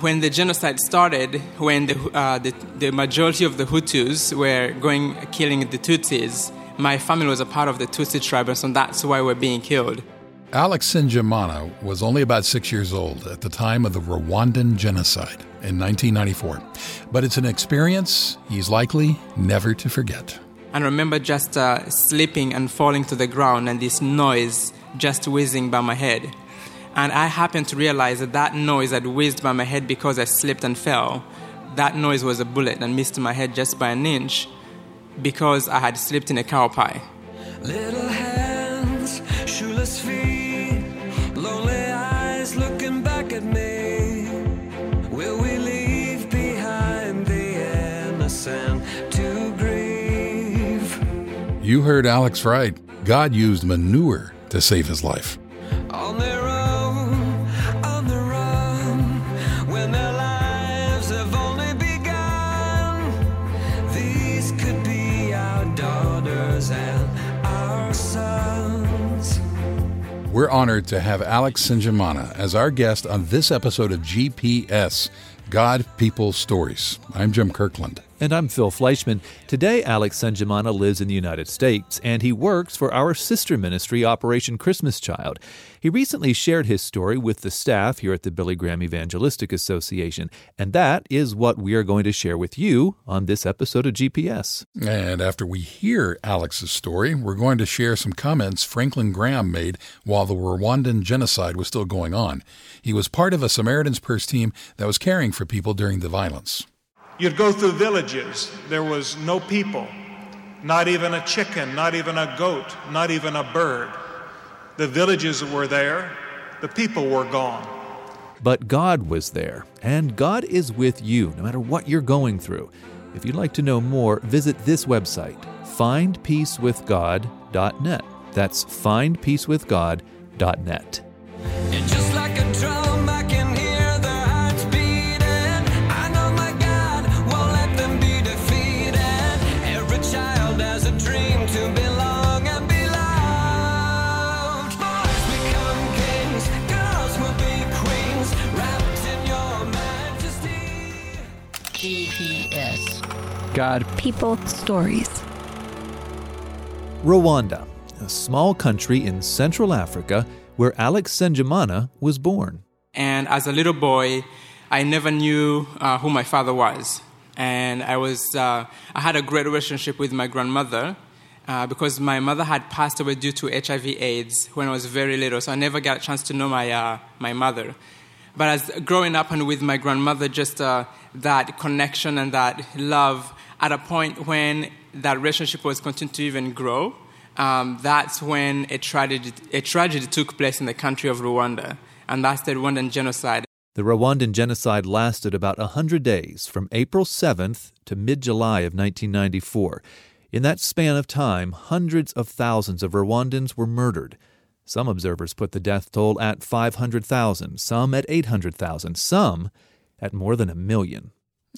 when the genocide started, when the, uh, the, the, majority of the Hutus were going killing the Tutsis, my family was a part of the Tutsi tribe, and so that's why we're being killed. Alex Nsengimana was only about six years old at the time of the Rwandan genocide in 1994, but it's an experience he's likely never to forget. And I remember just uh, slipping and falling to the ground, and this noise just whizzing by my head. And I happened to realize that that noise had whizzed by my head because I slipped and fell. That noise was a bullet and missed my head just by an inch because I had slipped in a cow pie. Little hands, shoeless feet, lonely eyes looking back at me. Will we leave behind the innocent to grieve? You heard Alex right. God used manure to save his life. We're honored to have Alex Nsengimana as our guest on this episode of GPS God, People, Stories. I'm Jim Kirkland. And I'm Phil Fleischman. Today, Alex Nsengimana lives in the United States, and he works for our sister ministry, Operation Christmas Child. He recently shared his story with the staff here at the Billy Graham Evangelistic Association, and that is what we are going to share with you on this episode of GPS. And after we hear Alex's story, we're going to share some comments Franklin Graham made while the Rwandan genocide was still going on. He was part of a Samaritan's Purse team that was caring for people during the violence. You'd go through villages, there was no people, not even a chicken, not even a goat, not even a bird. The villages were there, the people were gone. But God was there, and God is with you no matter what you're going through. If you'd like to know more, visit this website, findpeacewithgod.net. That's findpeacewithgod.net. God, people, stories. Rwanda, a small country in Central Africa where Alex Nsengimana was born. And as a little boy, I never knew uh, who my father was. And I, was, uh, I had a great relationship with my grandmother uh, because my mother had passed away due to HIV AIDS when I was very little, so I never got a chance to know my, uh, my mother. But as growing up and with my grandmother, just uh, that connection and that love at a point when that relationship was continuing to even grow, um, that's when a tragedy, a tragedy took place in the country of Rwanda, and that's the Rwandan genocide. The Rwandan genocide lasted about 100 days, from April 7th to mid July of 1994. In that span of time, hundreds of thousands of Rwandans were murdered. Some observers put the death toll at 500,000, some at 800,000, some at more than a million.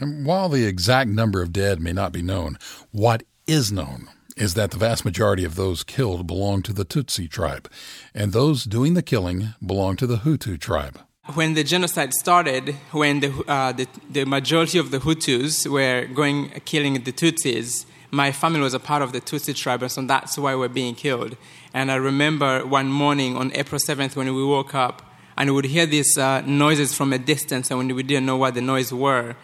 And while the exact number of dead may not be known, what is known is that the vast majority of those killed belong to the Tutsi tribe, and those doing the killing belong to the Hutu tribe. When the genocide started, when the, uh, the, the majority of the Hutus were going killing the Tutsis, my family was a part of the Tutsi tribe, and so that's why we're being killed. And I remember one morning on April 7th when we woke up, and we would hear these uh, noises from a distance, and we didn't know what the noise were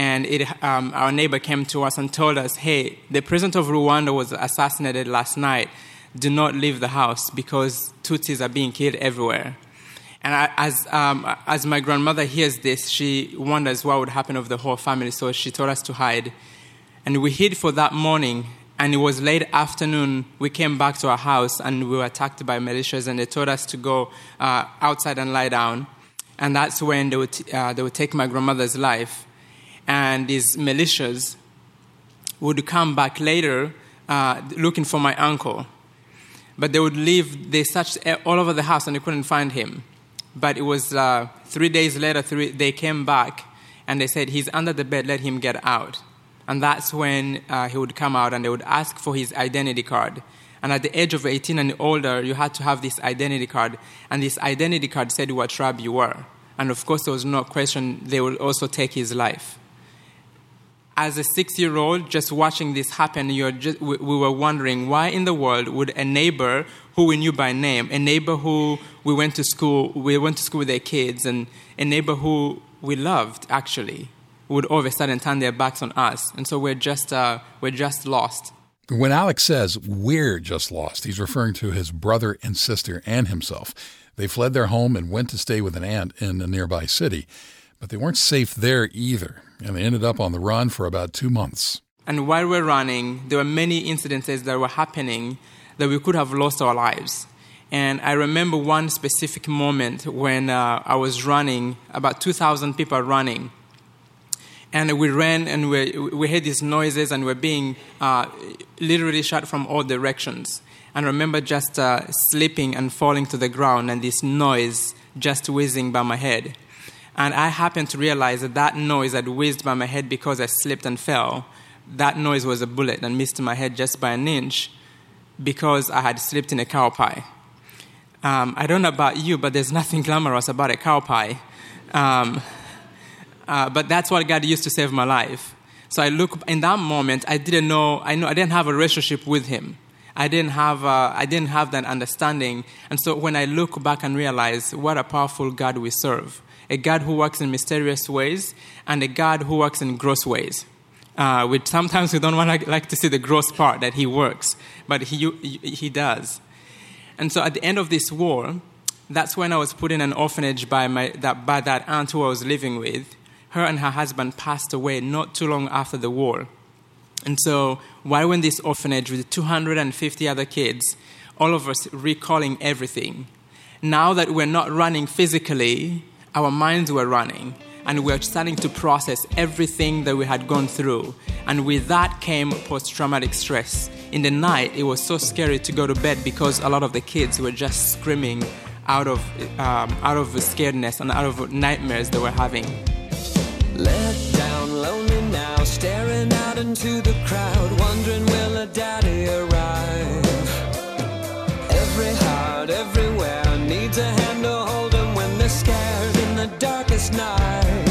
and it, um, our neighbor came to us and told us, hey, the president of Rwanda was assassinated last night. Do not leave the house because Tutsis are being killed everywhere. And I, as, um, as my grandmother hears this, she wonders what would happen of the whole family, so she told us to hide. And we hid for that morning, and it was late afternoon. We came back to our house, and we were attacked by militias, and they told us to go uh, outside and lie down. And that's when they would, uh, they would take my grandmother's life and these militias would come back later uh, looking for my uncle. But they would leave, they searched all over the house and they couldn't find him. But it was uh, three days later, three, they came back and they said, He's under the bed, let him get out. And that's when uh, he would come out and they would ask for his identity card. And at the age of 18 and older, you had to have this identity card. And this identity card said what tribe you were. And of course, there was no question they would also take his life. As a six year old, just watching this happen, just, we, we were wondering why in the world would a neighbor who we knew by name, a neighbor who we went to school, we went to school with their kids, and a neighbor who we loved actually, would all of a sudden turn their backs on us. And so we're just, uh, we're just lost. When Alex says we're just lost, he's referring to his brother and sister and himself. They fled their home and went to stay with an aunt in a nearby city, but they weren't safe there either, and they ended up on the run for about two months. And while we're running, there were many incidences that were happening that we could have lost our lives. And I remember one specific moment when uh, I was running, about 2,000 people running. And we ran and we, we heard these noises and we're being uh, literally shot from all directions. And I remember just uh, slipping and falling to the ground and this noise just whizzing by my head. And I happened to realize that that noise had whizzed by my head because I slipped and fell. That noise was a bullet and missed my head just by an inch because I had slipped in a cow pie. Um, I don't know about you, but there's nothing glamorous about a cow pie. Um, uh, but that's what God used to save my life. So I look in that moment. I didn't know. I know I didn't have a relationship with Him. I didn't have. Uh, I didn't have that understanding. And so when I look back and realize what a powerful God we serve, a God who works in mysterious ways, and a God who works in gross ways. Uh, which sometimes we don't want to like to see the gross part that He works, but He He does. And so at the end of this war, that's when I was put in an orphanage by, my, that, by that aunt who I was living with. Her and her husband passed away not too long after the war. And so we're in this orphanage with 250 other kids, all of us recalling everything. Now that we're not running physically, our minds were running. And we're starting to process everything that we had gone through. And with that came post traumatic stress in the night, it was so scary to go to bed because a lot of the kids were just screaming out of, um, out of scaredness and out of nightmares they were having. Let down, lonely now, staring out into the crowd, wondering will a daddy arrive? Every heart, everywhere, needs a hand to hold them when they're scared in the darkest night.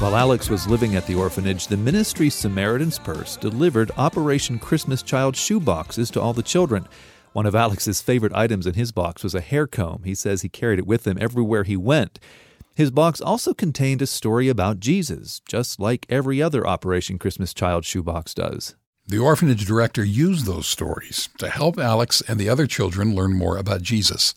While Alex was living at the orphanage, the ministry Samaritan's Purse delivered Operation Christmas Child shoe boxes to all the children. One of Alex's favorite items in his box was a hair comb. He says he carried it with him everywhere he went. His box also contained a story about Jesus, just like every other Operation Christmas Child shoebox does. The orphanage director used those stories to help Alex and the other children learn more about Jesus.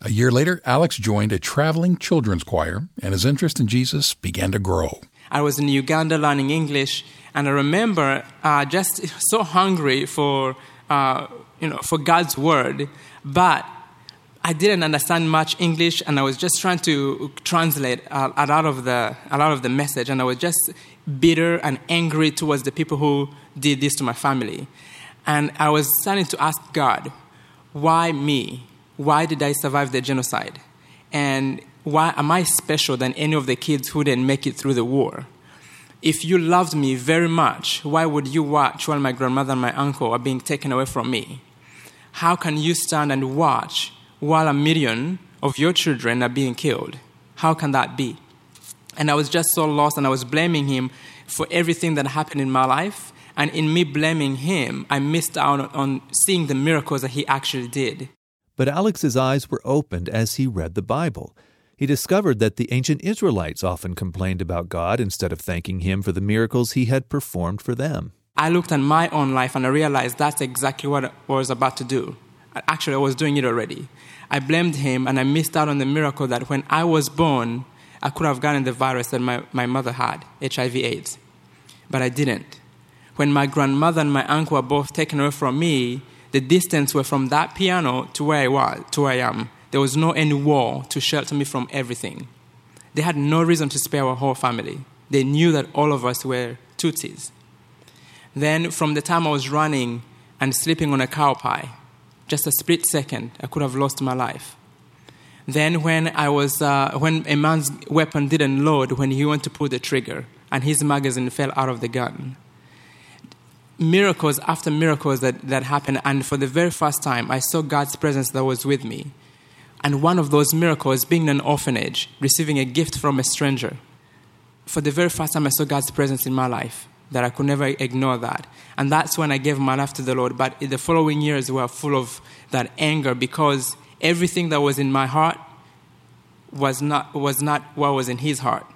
A year later, Alex joined a traveling children's choir, and his interest in Jesus began to grow. I was in Uganda learning English, and I remember uh, just so hungry for, uh, you know, for God's word, but I didn't understand much English, and I was just trying to translate a, a, lot of the a lot of the message, and I was just bitter and angry towards the people who did this to my family, and I was starting to ask God, why me? Why did I survive the genocide? And why am I special than any of the kids who didn't make it through the war? If you loved me very much, why would you watch while my grandmother and my uncle are being taken away from me? How can you stand and watch while a million of your children are being killed? How can that be? And I was just so lost, and I was blaming him for everything that happened in my life. And in me blaming him, I missed out on seeing the miracles that he actually did. But Alex's eyes were opened as he read the Bible. He discovered that the ancient Israelites often complained about God instead of thanking him for the miracles he had performed for them. I looked at my own life and I realized that's exactly what I was about to do. Actually, I was doing it already. I blamed him and I missed out on the miracle that when I was born, I could have gotten the virus that my, my mother had, HIV AIDS. But I didn't. When my grandmother and my uncle were both taken away from me, the distance were from that piano to where I was, to where I am. There was no any wall to shelter me from everything. They had no reason to spare our whole family. They knew that all of us were Tutsis. Then, from the time I was running and sleeping on a cow pie, just a split second, I could have lost my life. Then, when I was, uh, when a man's weapon didn't load when he went to pull the trigger, and his magazine fell out of the gun, miracles after miracles that, that happened. And for the very first time, I saw God's presence that was with me. And one of those miracles being an orphanage, receiving a gift from a stranger. For the very first time, I saw God's presence in my life, that I could never ignore that. And that's when I gave my life to the Lord. But the following years were full of that anger because everything that was in my heart was not, was not what was in His heart.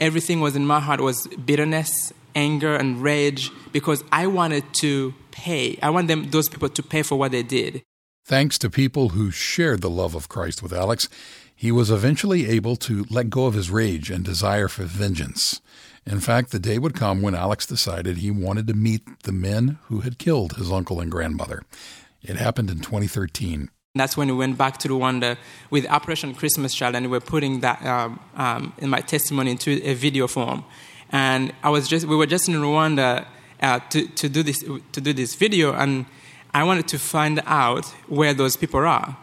Everything was in my heart was bitterness, anger, and rage because I wanted to pay. I want them, those people to pay for what they did. Thanks to people who shared the love of Christ with Alex, he was eventually able to let go of his rage and desire for vengeance. In fact, the day would come when Alex decided he wanted to meet the men who had killed his uncle and grandmother. It happened in 2013. That's when we went back to Rwanda with Operation Christmas Child, and we were putting that um, um, in my testimony into a video form. And I was just, we were just in Rwanda uh, to, to do this to do this video, and I wanted to find out where those people are.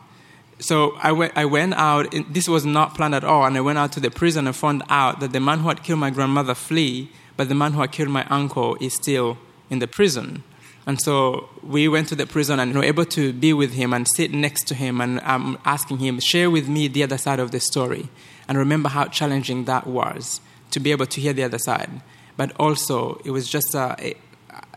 So I went, I went out. This was not planned at all, and I went out to the prison and found out that the man who had killed my grandmother flee, but the man who had killed my uncle is still in the prison. And so we went to the prison and were able to be with him and sit next to him and um, asking him, share with me the other side of the story. And remember how challenging that was to be able to hear the other side. But also, it was just a, a,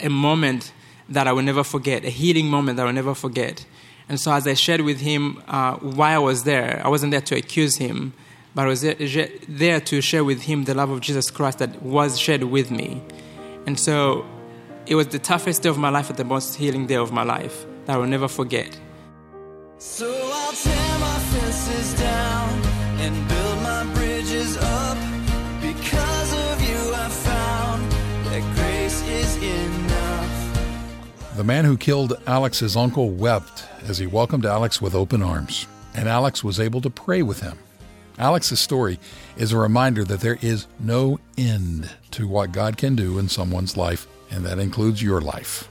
a moment that I will never forget, a healing moment that I will never forget. And so, as I shared with him uh, why I was there, I wasn't there to accuse him, but I was there, to share with him the love of Jesus Christ that was shared with me. And so, it was the toughest day of my life, but the most healing day of my life that I will never forget. So I'll tear my fences down and build The man who killed Alex's uncle wept as he welcomed Alex with open arms, and Alex was able to pray with him. Alex's story is a reminder that there is no end to what God can do in someone's life and that includes your life.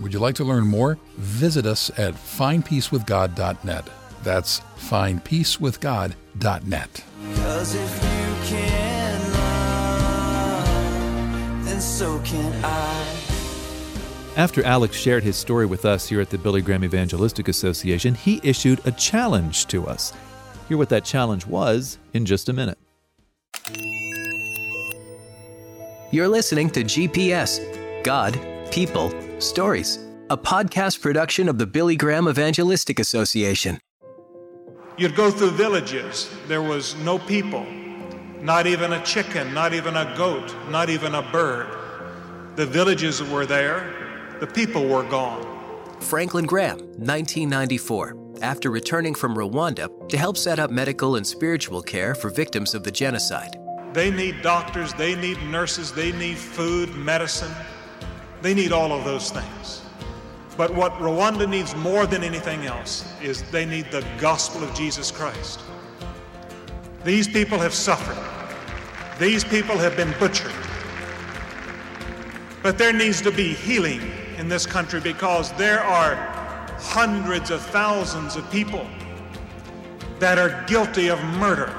Would you like to learn more? Visit us at findpeacewithgod.net. That's findpeacewithgod.net. Cause if you can love, then so can I. After Alex shared his story with us here at the Billy Graham Evangelistic Association, he issued a challenge to us. Hear what that challenge was in just a minute. You're listening to GPS God, People, Stories, a podcast production of the Billy Graham Evangelistic Association. You'd go through villages, there was no people, not even a chicken, not even a goat, not even a bird. The villages were there, the people were gone. Franklin Graham, 1994, after returning from Rwanda to help set up medical and spiritual care for victims of the genocide. They need doctors, they need nurses, they need food, medicine. They need all of those things. But what Rwanda needs more than anything else is they need the gospel of Jesus Christ. These people have suffered. These people have been butchered. But there needs to be healing in this country because there are hundreds of thousands of people that are guilty of murder,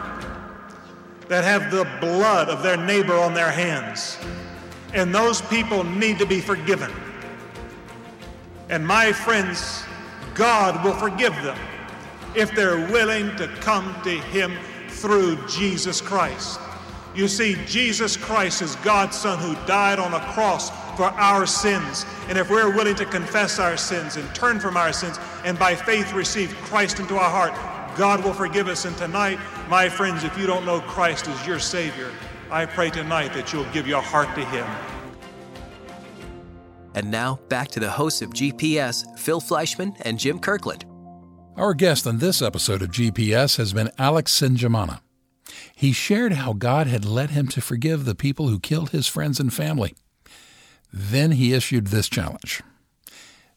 that have the blood of their neighbor on their hands. And those people need to be forgiven. And my friends, God will forgive them if they're willing to come to Him through Jesus Christ. You see, Jesus Christ is God's Son who died on a cross for our sins. And if we're willing to confess our sins and turn from our sins and by faith receive Christ into our heart, God will forgive us. And tonight, my friends, if you don't know Christ as your Savior, I pray tonight that you'll give your heart to Him. And now, back to the hosts of GPS, Phil Fleischman and Jim Kirkland. Our guest on this episode of GPS has been Alex Nsengimana. He shared how God had led him to forgive the people who killed his friends and family. Then he issued this challenge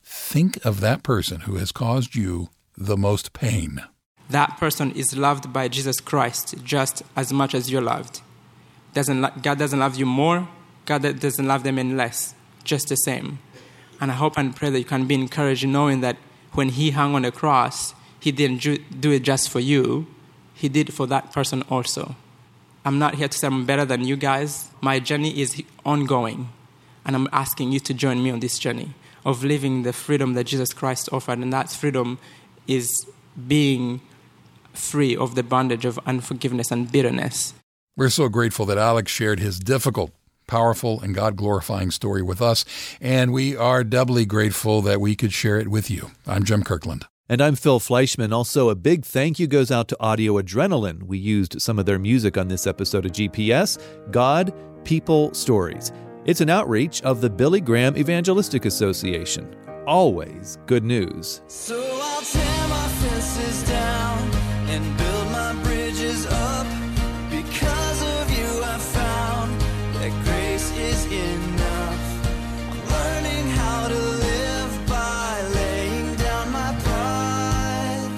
Think of that person who has caused you the most pain. That person is loved by Jesus Christ just as much as you're loved. Doesn't, God doesn't love you more, God doesn't love them any less, just the same. And I hope and pray that you can be encouraged knowing that when He hung on the cross, He didn't do it just for you, He did it for that person also. I'm not here to say I'm better than you guys. My journey is ongoing. And I'm asking you to join me on this journey of living the freedom that Jesus Christ offered. And that freedom is being free of the bondage of unforgiveness and bitterness. We're so grateful that Alex shared his difficult, powerful, and God glorifying story with us, and we are doubly grateful that we could share it with you. I'm Jim Kirkland. And I'm Phil Fleischman. Also, a big thank you goes out to Audio Adrenaline. We used some of their music on this episode of GPS God, People, Stories. It's an outreach of the Billy Graham Evangelistic Association. Always good news. So I'll tear my fences down and build my bridges up. Because of you, I found that grace is enough. I'm learning how to live by laying down my pride.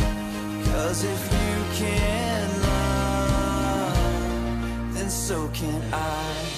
Cause if you can love, then so can I.